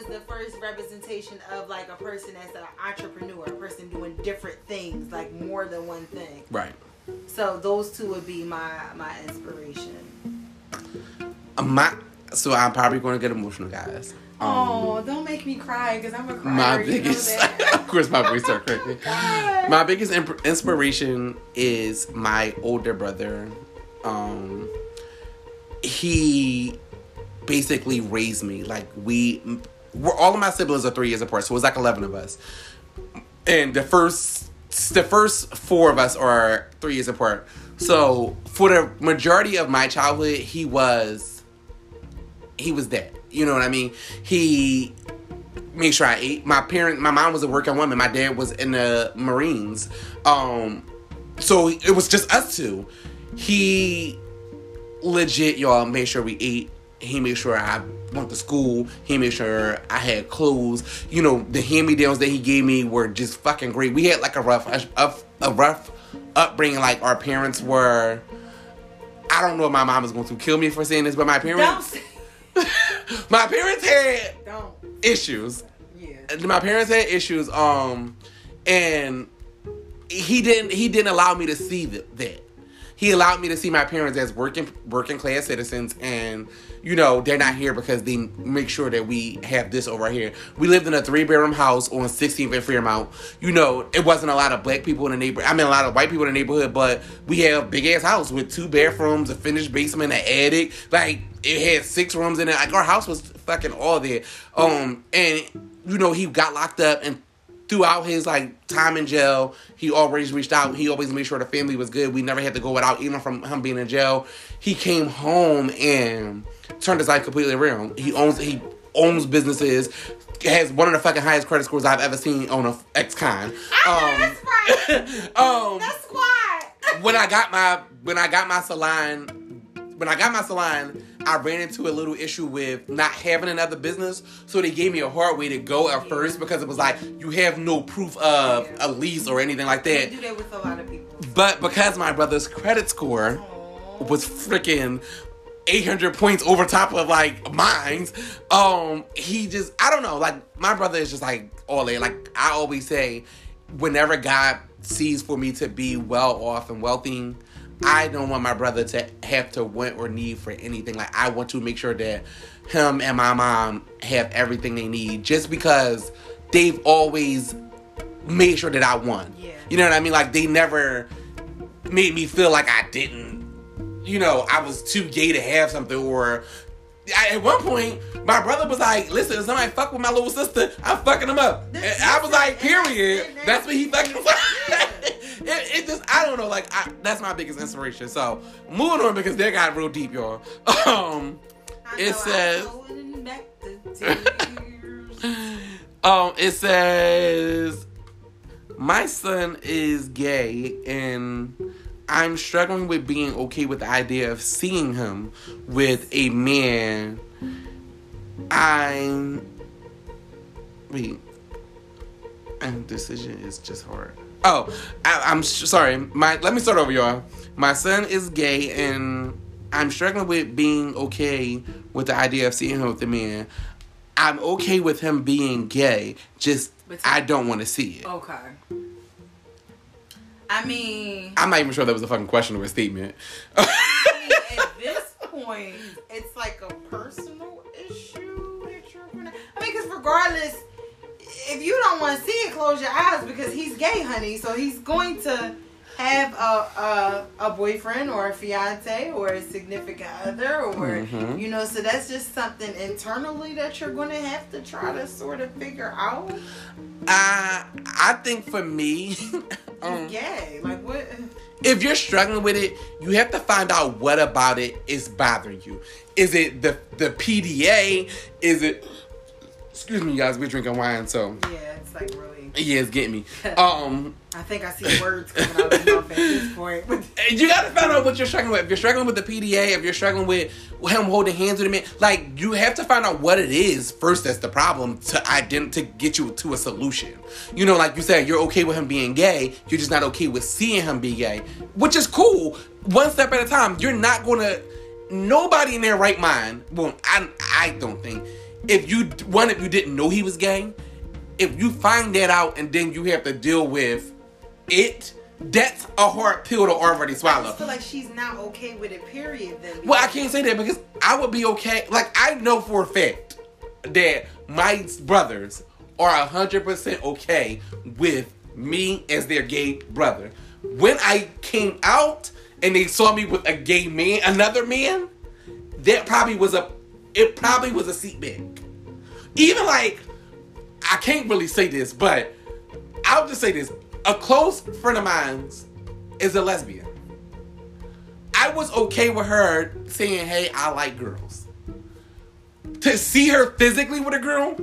Was the first representation of like a person as an entrepreneur, a person doing different things, like more than one thing. Right. So those two would be my my inspiration. Uh, My so I'm probably going to get emotional, guys. Um, oh, don't make me cry because I'm a crier. my you know biggest, of course, my voice started cracking. My biggest imp- inspiration is my older brother. Um, he basically raised me. Like we, we're all of my siblings are three years apart, so it was like eleven of us. And the first, the first four of us are three years apart. So for the majority of my childhood, he was, he was that. You know what I mean? He made sure I ate. My parent, my mom was a working woman. My dad was in the Marines. Um, so it was just us two. He legit, y'all, made sure we ate. He made sure I went to school. He made sure I had clothes. You know, the hand-me-downs that he gave me were just fucking great. We had like a rough, a, a rough upbringing. Like our parents were. I don't know if my mom is going to kill me for saying this, but my Don't parents, my parents had don't. issues Yeah. my parents had issues um and he didn't he didn't allow me to see th- that he allowed me to see my parents as working working class citizens and you know they're not here because they make sure that we have this over here. We lived in a three bedroom house on 16th and fairmount. You know it wasn't a lot of black people in the neighborhood i mean a lot of white people in the neighborhood but we have a big ass house with two bathrooms a finished basement an attic. Like it had six rooms in it. Like our house was fucking all there. Um and you know he got locked up and throughout his like time in jail, he always reached out. He always made sure the family was good. We never had to go without, even from him being in jail. He came home and turned his life completely around. He owns he owns businesses. Has one of the fucking highest credit scores I've ever seen on a ex-con. I know that's right. um, That's why. when I got my when I got my salon when I got my salon, I ran into a little issue with not having another business. So they gave me a hard way to go at first because it was like you have no proof of a lease or anything like They that. do that with a lot of people. But because my brother's credit score was freaking 800 points over top of like mine's um he just i don't know like my brother is just like all in like i always say whenever god sees for me to be well off and wealthy i don't want my brother to have to want or need for anything like i want to make sure that him and my mom have everything they need just because they've always made sure that i won Yeah. you know what i mean like they never made me feel like I didn't, you know, I was too gay to have something. Or I, at one point, my brother was like, "Listen, if somebody fuck with my little sister, I'm fucking them up." And I was like, "Period." That's what he fucking. it, it just, I don't know, like I, that's my biggest inspiration. So moving on because they got real deep, y'all. Um, It says- I'm holding back the tears. um, it says, my son is gay and I'm struggling with being okay with the idea of seeing him with a man. I'm. Wait. And decision is just hard. Oh, I, I'm sh- sorry. My let me start over, y'all. My son is gay, and I'm struggling with being okay with the idea of seeing him with a man. I'm okay with him being gay. Just I don't want to see it. Okay. I mean, I'm not even sure that was a fucking question or a statement. I mean, at this point, it's like a personal issue that you're gonna. I mean, because regardless, if you don't want to see it, close your eyes because he's gay, honey. So he's going to have a a, a boyfriend or a fiance or a significant other or Mhm. you know. So that's just something internally that you're going to have to try to sort of figure out. I I think for me, um, Gay, like what? if you're struggling with it, you have to find out what about it is bothering you. Is it the the PDA? Is it? Excuse me, guys. We're drinking wine, so Yeah, it's like really. yeah, it's getting me. Um, I think I see words coming out of his mouth at this point. you gotta find out what you're struggling with. If you're struggling with the PDA, if you're struggling with him holding hands with a man, like you have to find out what it is first. That's the problem to ident- to get you to a solution. You know, like you said, you're okay with him being gay. You're just not okay with seeing him be gay, which is cool. One step at a time. You're not gonna. Nobody in their right mind. Well, I I don't think. If you one, if you didn't know he was gay, if you find that out and then you have to deal with it, that's a hard pill to already I swallow. just feel like she's not okay with it. Period. Then. Well, I can't say that because I would be okay. Like I know for a fact that my brothers are hundred percent okay with me as their gay brother. When I came out and they saw me with a gay man, another man, that probably was a, it probably was a seat back. Even like, I can't really say this, but I'll just say this: a close friend of mine's is a lesbian. I was okay with her saying, "Hey, I like girls." To see her physically with a girl,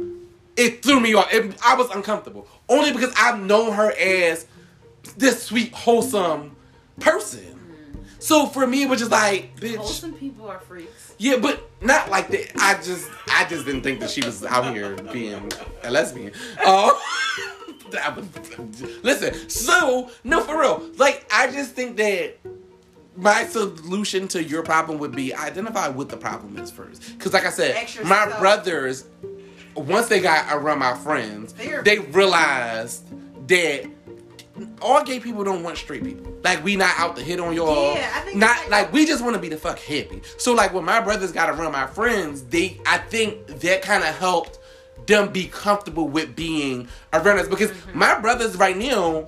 it threw me off. It, I was uncomfortable only because I've known her as this sweet, wholesome person. So for me, it was just like, bitch. Wholesome people are freaks. Yeah, but not like that. I just, I just didn't think that she was out here being a lesbian. Oh, that was, listen. So no, for real. Like, I just think that my solution to your problem would be identify what the problem is first. Because, like I said, my brothers, once they got around my friends, they realized that all gay people don't want straight people. Like we not out to hit on y'all. Yeah, I think not like, like- we just want to be the fuck happy. So like when my brothers got around my friends, they I think that kind of helped them be comfortable with being around us because Mm-hmm. my brothers right now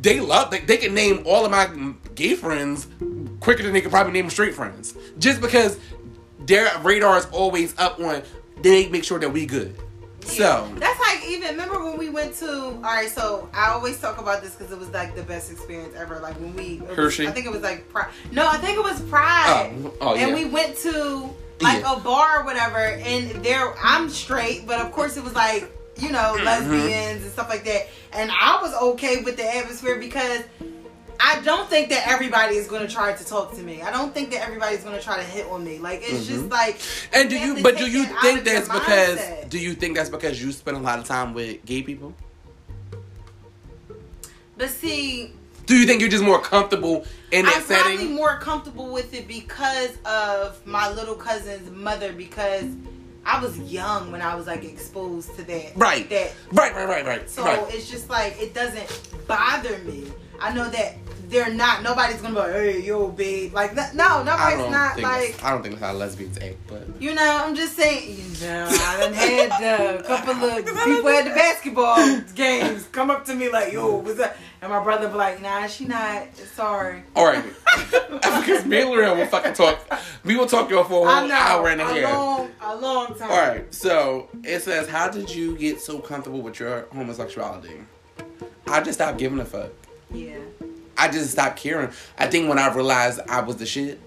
they love they, they can name all of my gay friends quicker than they could probably name straight friends just because their radar is always up on they make sure that we good so That's like even remember when we went to all right. So I always talk about this because it was like the best experience ever. Like when we was- Hershey? I think it was like Pride. No, I think it was Pride. Oh, oh, and yeah. we went to like Yeah. a bar or whatever, and there I'm straight, but of course it was like you know Mm-hmm. lesbians and stuff like that, and I was okay with the atmosphere because. I don't think that everybody is going to try to talk to me. I don't think that everybody's going to try to hit on me. Like it's just like. Mm-hmm. and do you but do you that think that's because mindset. do you think that's because you spend a lot of time with gay people But see, do you think you're just more comfortable in that I'm probably more comfortable with it because of my little cousin's mother because I was young when I was like exposed to that. Right. That right right right right so right it's just like it doesn't bother me. I know that they're not nobody's gonna be like, hey yo babe. Like no, nobody's don't like I don't think that's how lesbians act but you know, I'm just saying. You know, I done had a couple of people at the basketball games come up to me like, "Yo, mm. what's that?" And my brother be like, "Nah, she not. Sorry." all right because me and L'Oreal will fucking talk we will talk y'all for a whole know. hour and a a half long, a long time. All right, so it says, "How did you get so comfortable with your homosexuality?" I just stopped giving a fuck. Yeah. I just stopped caring. I think when I realized I was the shit,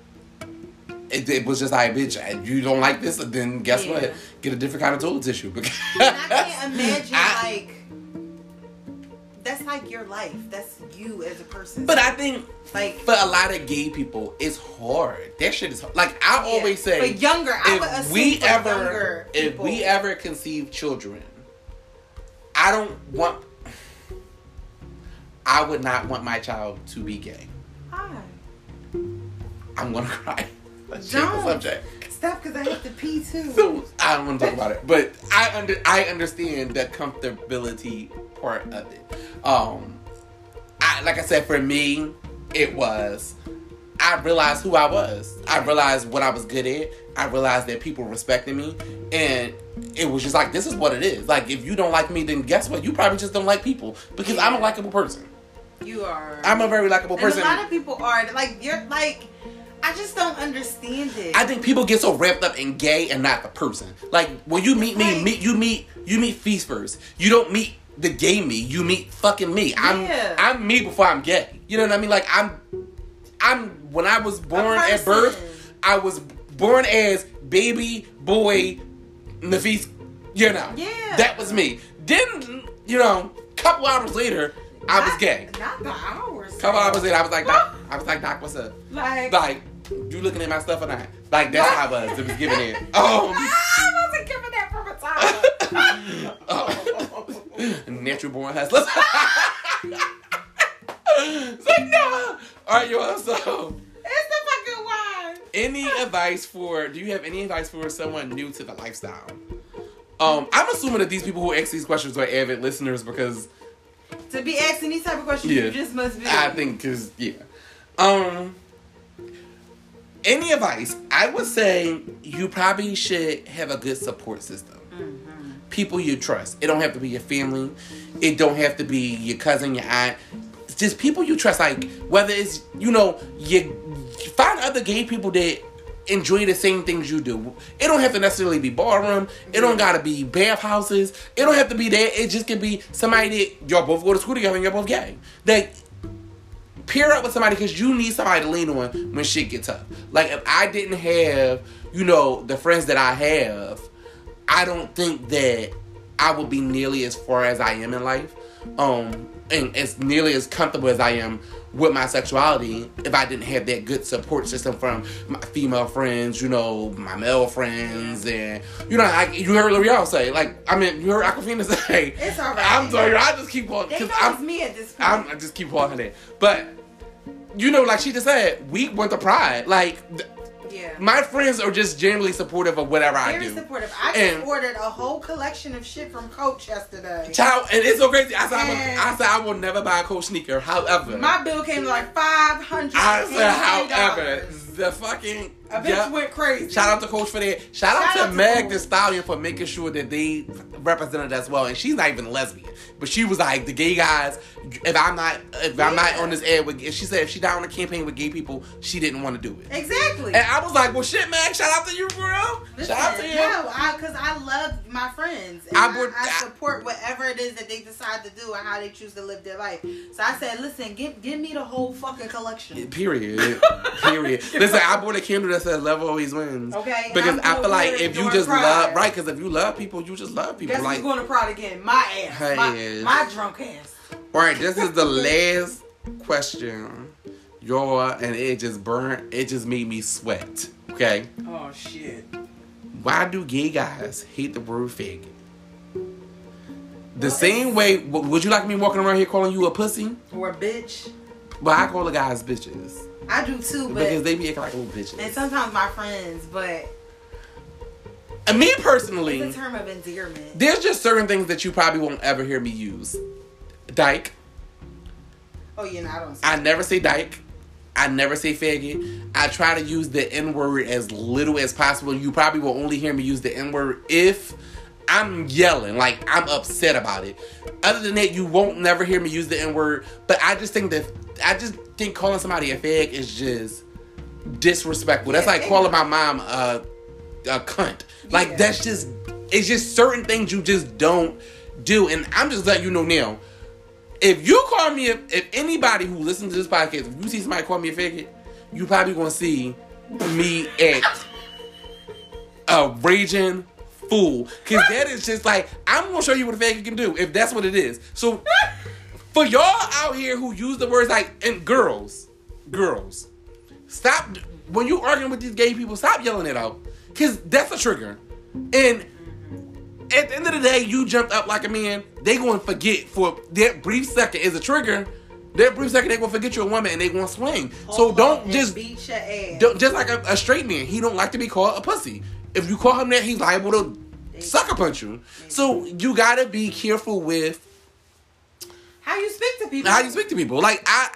it, it was just like, bitch, you don't like this, then guess Yeah. what? Get a different kind of toilet tissue. And I can't imagine I- like that's like your life. That's you as a person. But I think like for a lot of gay people, it's hard. That shit is hard. Like I yeah. always say, for younger, I would if assume we ever if we ever conceive children i don't want i would not want my child to be gay Hi. i'm gonna cry Let's change the subject. Stop, because I have to pee too. So I don't want to talk about it, but I under I understand the comfortability part of it. Um, I like I said for me, it was I realized who I was. I realized what I was good at. I realized that people respected me, and it was just like this is what it is. Like if you don't like me, then guess what? You probably just don't like people because I'm a likable person. You are. I'm a very likable and person. a lot of people are like you're like. I just don't understand it. I think people get so wrapped up in gay and not the person. Like when you meet me, Right. meet you meet you meet feast first. You don't meet the gay me. You meet fucking me. I'm Yeah. I'm me before I'm gay. You know what I mean? Like I'm I'm when I was born at birth, I was born as baby boy Nafis. You know, Yeah. that was me. Then you know, couple hours later, I was gay. Not the hours. Come Couple hours later, I was like, Doc, I was like, Doc, what's up? Like, Like, you looking at my stuff or not? Like, that's how I was. It was giving it. Oh. I wasn't giving that from a time. oh. Natural born hustlers. it's like, no. All right, y'all. So, it's the fucking wine. any advice for, do you have any advice for someone new to the lifestyle? Um, I'm assuming that these people who ask these questions are avid listeners because To be asking these type of questions, Yeah. you just must be. I think because yeah. Um. Any advice? I would say you probably should have a good support system. People you trust. It don't have to be your family. It don't have to be your cousin, your aunt. It's just people you trust. Like whether it's you know you find other gay people that enjoy the same things you do. It don't have to necessarily be ballroom. It don't gotta be bathhouses. It don't have to be that. It just can be somebody that y'all both go to school together and you're both gay. That pair up with somebody because you need somebody to lean on when shit gets tough. Like if I didn't have, you know, the friends that I have, I don't think that I would be nearly as far as I am in life, um, and as nearly as comfortable as I am with my sexuality if I didn't have that good support system from my female friends, you know, my male friends, and you know, like you heard L'Oreal say, like I mean, you heard Aquafina say, It's all right. I'm sorry, I just keep on know because I'm me at this point. I'm, I just keep walking it. But you know, like she just said, we went to Pride. Like yeah. my friends are just generally supportive of whatever I Very do. supportive. I just ordered a whole collection of shit from Coach yesterday. Child, and it's so crazy. I said, I, And- will, I said I will never buy a Coach sneaker. However, My bill came like five hundred. I said, however, the fucking bitch yeah. went crazy. Shout out to Coach for that. Shout, out Shout to out to Meg the Stallion for making sure that they represented us well. And she's not even a lesbian, but she was like the gay guys. If I'm not, if I'm not on this ad with, if she said if she not on a campaign with gay people, she didn't want to do it. Exactly. And I was like, well, shit, Meg. Shout out to you, bro. Listen, Shout out to you. No, because I, love my friends. And I I, would- I, I- support whatever it is that they decide to do and how they choose to live their life. So I said, listen, give give me the whole fucking collection. Period. Period. Listen, I bought a candle that says "Love always wins." Okay, Because I feel like if you just Pride. love, right? Because if you love people, you just love people. Guess like, who's going to Pride again? My ass. Hey, my, my drunk ass. all right, this is the last question, y'all, and it just burned. It just made me sweat. Okay, Oh shit. why do gay guys hate the word faggot? The same way, would you like me walking around here calling you a pussy? Or a bitch. But I call the guys bitches I do too, but because they be acting like little bitches. and sometimes my friends, but and me it's personally, a term of endearment. there's just certain things that you probably won't ever hear me use. Dyke. Oh yeah, no, I don't. I never say dyke. I never say faggot. I try to use the N word as little as possible. You probably will only hear me use the N word if I'm yelling, like I'm upset about it. Other than that, you won't never hear me use the N word. But I just think that I just think calling somebody a fag is just disrespectful. That's Yeah, like calling my mom a a cunt. Like Yeah. that's just it's just certain things you just don't do. And I'm just letting you know now. If you call me, a, if anybody who listens to this podcast, if you see somebody call me a faggot, you probably gonna see me act a raging fool. Cause that is just like I'm gonna show you what a faggot can do if that's what it is. So for y'all out here who use the words like and girls, girls, stop when you arguing with these gay people. Stop yelling it out, cause that's a trigger. And at the end of the day, you jumped up like a man. They going to forget for that brief second is a trigger. That brief second they gonna forget you're a woman and they gonna swing. so don't just beat your ass. don't, just like a, a straight man, he don't like to be called a pussy. If you call him that, he's liable to sucker punch you. So you gotta be careful with How you speak to people? how you speak to people. Like I,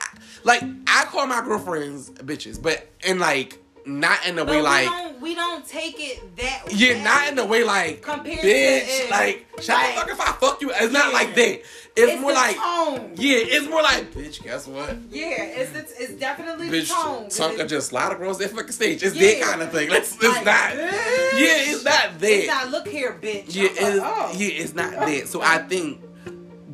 like I call my girlfriends bitches, but in like not in the But way we like don't we don't take it that yeah, way. not in the way like Compared to bitch, it, like shut like- the fuck if I fuck you. It's not like that. It's, It's more like tone. yeah, it's more like bitch. Guess what? Yeah, it's it's, it's definitely Bitch, the tone. Tonka It's- just slide across that fucking stage. It's Yeah. that kind of thing. It's, it's Like, not. bitch. Yeah, it's not that. It's not look here, bitch. Yeah, like, oh, oh. yeah, it's not oh, that. So oh. I think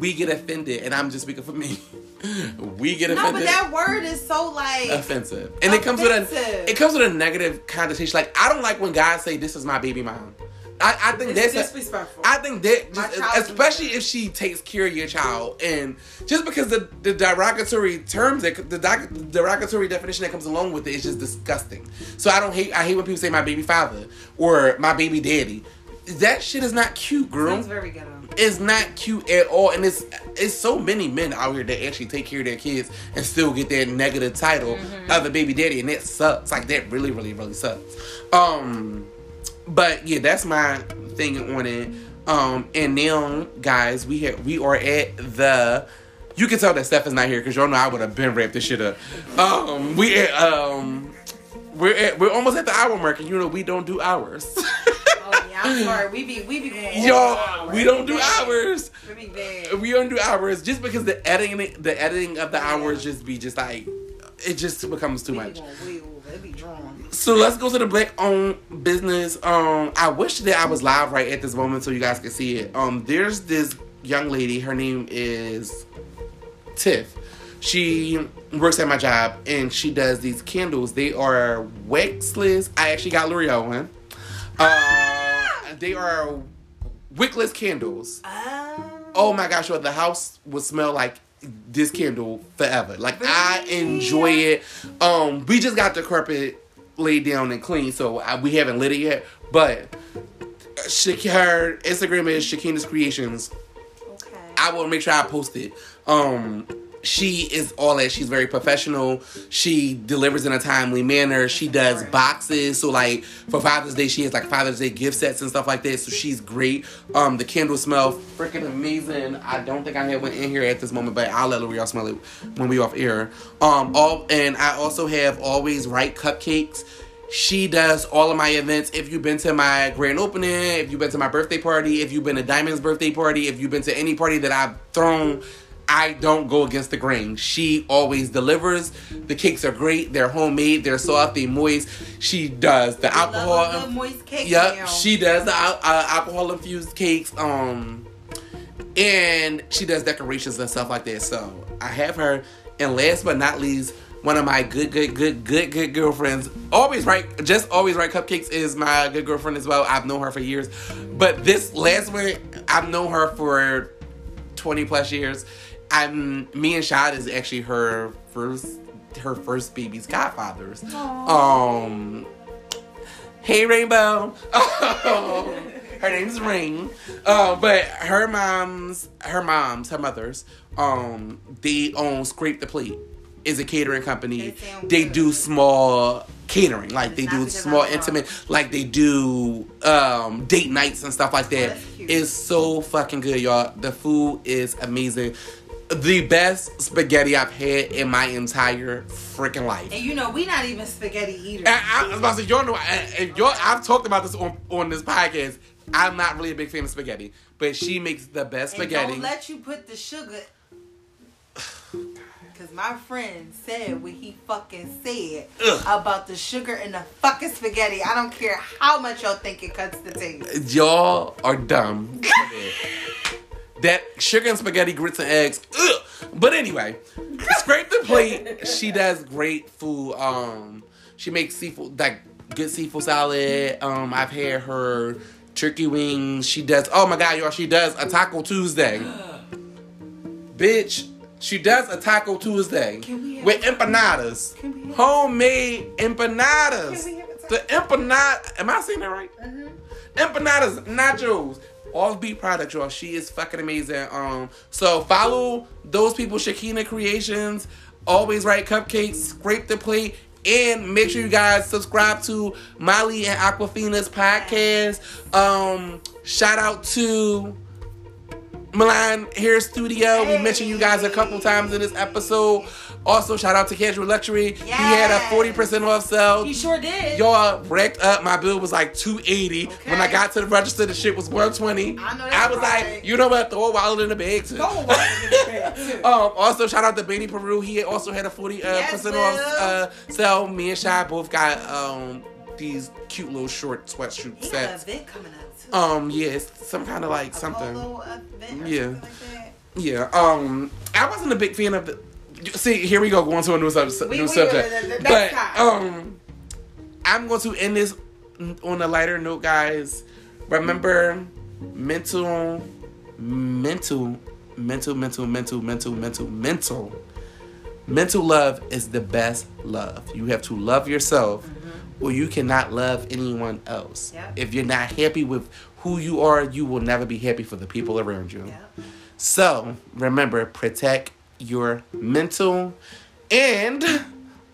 we get offended, and I'm just speaking for me. we get offended. No, but that word is so like offensive, and it comes with a it comes with a negative connotation. Like I don't like when guys say, "This is my baby mom." I, I think it's that's disrespectful. I think that, just, especially if she takes care of your child, and just because the, the derogatory terms, that the doc, derogatory definition that comes along with it is just disgusting. So I don't hate. I hate when people say my baby father or my baby daddy. That shit is not cute, girl. Sounds very ghetto. It's not cute at all, and it's it's so many men out here that actually take care of their kids and still get that negative title of a baby daddy, and that sucks. Like that really, really, really sucks. Um, but yeah, that's my thing on it. Um, and now, guys, we have we are at the. You can tell that Steph is not here because y'all know I would have been wrapped this shit up. Um, we at um, we're at, we're almost at the hour mark, and you know we don't do hours. Oh yeah, I'm sorry. We be we be Y'all, we don't do hours. We. We don't do hours just because the editing, the editing of the hours just be just like it just becomes too much. going way over. It be drawn. So let's go to the black owned business. Um, I wish that I was live right at this moment so you guys could see it. Um, there's this young lady. Her name is Tiff. She works at my job and she does these candles. They are waxless. I actually got L'Oreal one. Uh, they are wickless candles. Um, Oh my gosh, yo, the house would smell like this candle forever. Like I enjoy it. Um, we just got the carpet laid down and clean, so I, we haven't lit it yet. But her Instagram is Shakina's Creations. okay. I will make sure I post it. Um, she is all that. She's very professional. She delivers in a timely manner. She does boxes. So like for Father's Day, she has like Father's Day gift sets and stuff like that. So she's great. Um, the candle smell freaking amazing. I don't think I have one in here at this moment, but I'll let L'Oreal smell it when we off air. Um, all and I also have always right cupcakes. She does all of my events. If you've been to my grand opening, if you've been to my birthday party, if you've been to Diamond's birthday party, if you've been to any party that I've thrown, I don't go against the grain. She always delivers. The cakes are great. They're homemade. They're soft. They're moist. She does the alcohol. Love a good moist cake. Yep, now. she does the uh, alcohol infused cakes. Um, and she does decorations and stuff like that. So I have her. And last but not least, one of my good, good, good, good, good girlfriends. Always right, just always right. Cupcakes is my good girlfriend as well. I've known her for years. But this last one, I've known her for twenty plus years. I'm me and Shad is actually her first, her first baby's godfathers. Um. Hey Rainbow. her name's Rain. Uh, but her mom's her mom's, her mother's, um, they own Scrape the Plate. Is a catering company. They do small catering. Like they do small intimate like they do um date nights and stuff like that. It's so fucking good, y'all. The food is amazing. The best spaghetti I've had in my entire freaking life. And you know, we not even spaghetti eaters. And I, I was about to say, y'all know, and y'all, I've talked about this on, on this podcast. I'm not really a big fan of spaghetti, but she makes the best And spaghetti. don't let you put the sugar. Cause my friend said what he fucking said Ugh. about the sugar in the fucking spaghetti. I don't care how much y'all think it cuts the taste. y'all are dumb. that sugar and spaghetti, grits and eggs. Ugh. But anyway, scrape the plate. She does great food. Um, she makes seafood like good seafood salad. Um, I've had her turkey wings. She does. Oh my god, y'all! She does a Taco Tuesday. Bitch, she does a Taco Tuesday Can we have- with empanadas, Can we have- homemade empanadas. Can we have a The empanada. Am I saying that right? Mm-hmm. Empanadas, nachos, Offbeat Products, y'all. She is fucking amazing. Um, so follow those people, Shakina Creations, Always Right Cupcakes, Scrape the Plate, and make sure you guys subscribe to Molly and Aquafina's podcast. Um, shout out to Milan Hair Studio. We mentioned you guys a couple times in this episode. Also, shout out to Casual Luxury. He had a 40% off sale. He sure did. Y'all racked up. My bill was like 280. When I got to the register, the shit was 120. I know I was right. like, you know what? Throw a wallet in the bag too. Go on, walk in the bed, too. Um, also shout out to Benny Peru. He also had a 40 uh, Yes, off uh, sale. Me and Shy both got um these cute little short sweatshirt He got sets. event coming up too. Um, yeah, it's some kind of like A something. polo event or Yeah. something like. Yeah. Um, I wasn't a big fan of the. See, here we go going to a new, sub- We- new we- subject. the- the- but time. um, I'm going to end this on a lighter note, guys. Remember, mental, mental, mental, mental, mental, mental, mental, mental. Mental love is the best love. You have to love yourself, or you cannot love anyone else. Yep. If you're not happy with who you are, you will never be happy for the people around you. Yeah. So remember, protect your mental. And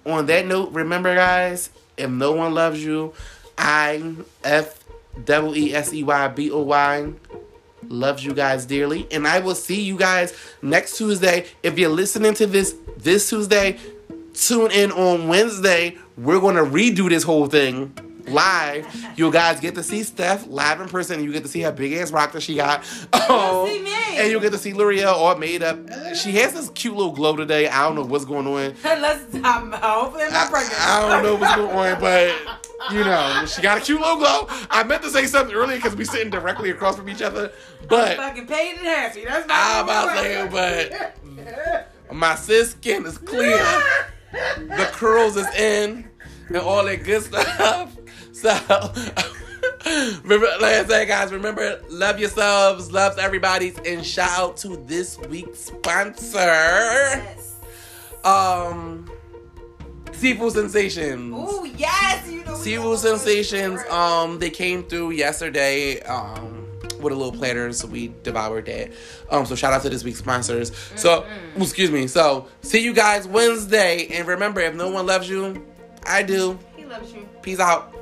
on that note, remember, guys, if no one loves you, I F double E S E Y B O Y loves you guys dearly, and I will see you guys next Tuesday. If you're listening to this this Tuesday, tune in on Wednesday. We're gonna redo this whole thing live. You guys get to see Steph live in person. You get to see her big ass rock that she got. Um, me. And you get to see L'Oreal all made up. She has this cute little glow today. I don't know what's going on. Let's about hopefully I'm not I, pregnant. I don't know what's going on, but you know, she got a cute little glow. I meant to say something earlier because we're sitting directly across from each other, but fucking paid and happy. That's I'm about but my sis skin is clear. The curls is in and all that good stuff. So remember like I said guys, remember love yourselves, loves everybody's and shout out to this week's sponsor. Yes. Um Seafood Sensations. Oh yes, you know. Seafood Sensations, um, they came through yesterday, um, with a little platter, so we devoured that. Um, so shout out to this week's sponsors. So, Mm-hmm. excuse me. So, see you guys Wednesday, and remember, if no one loves you, I do. He loves you. Peace out.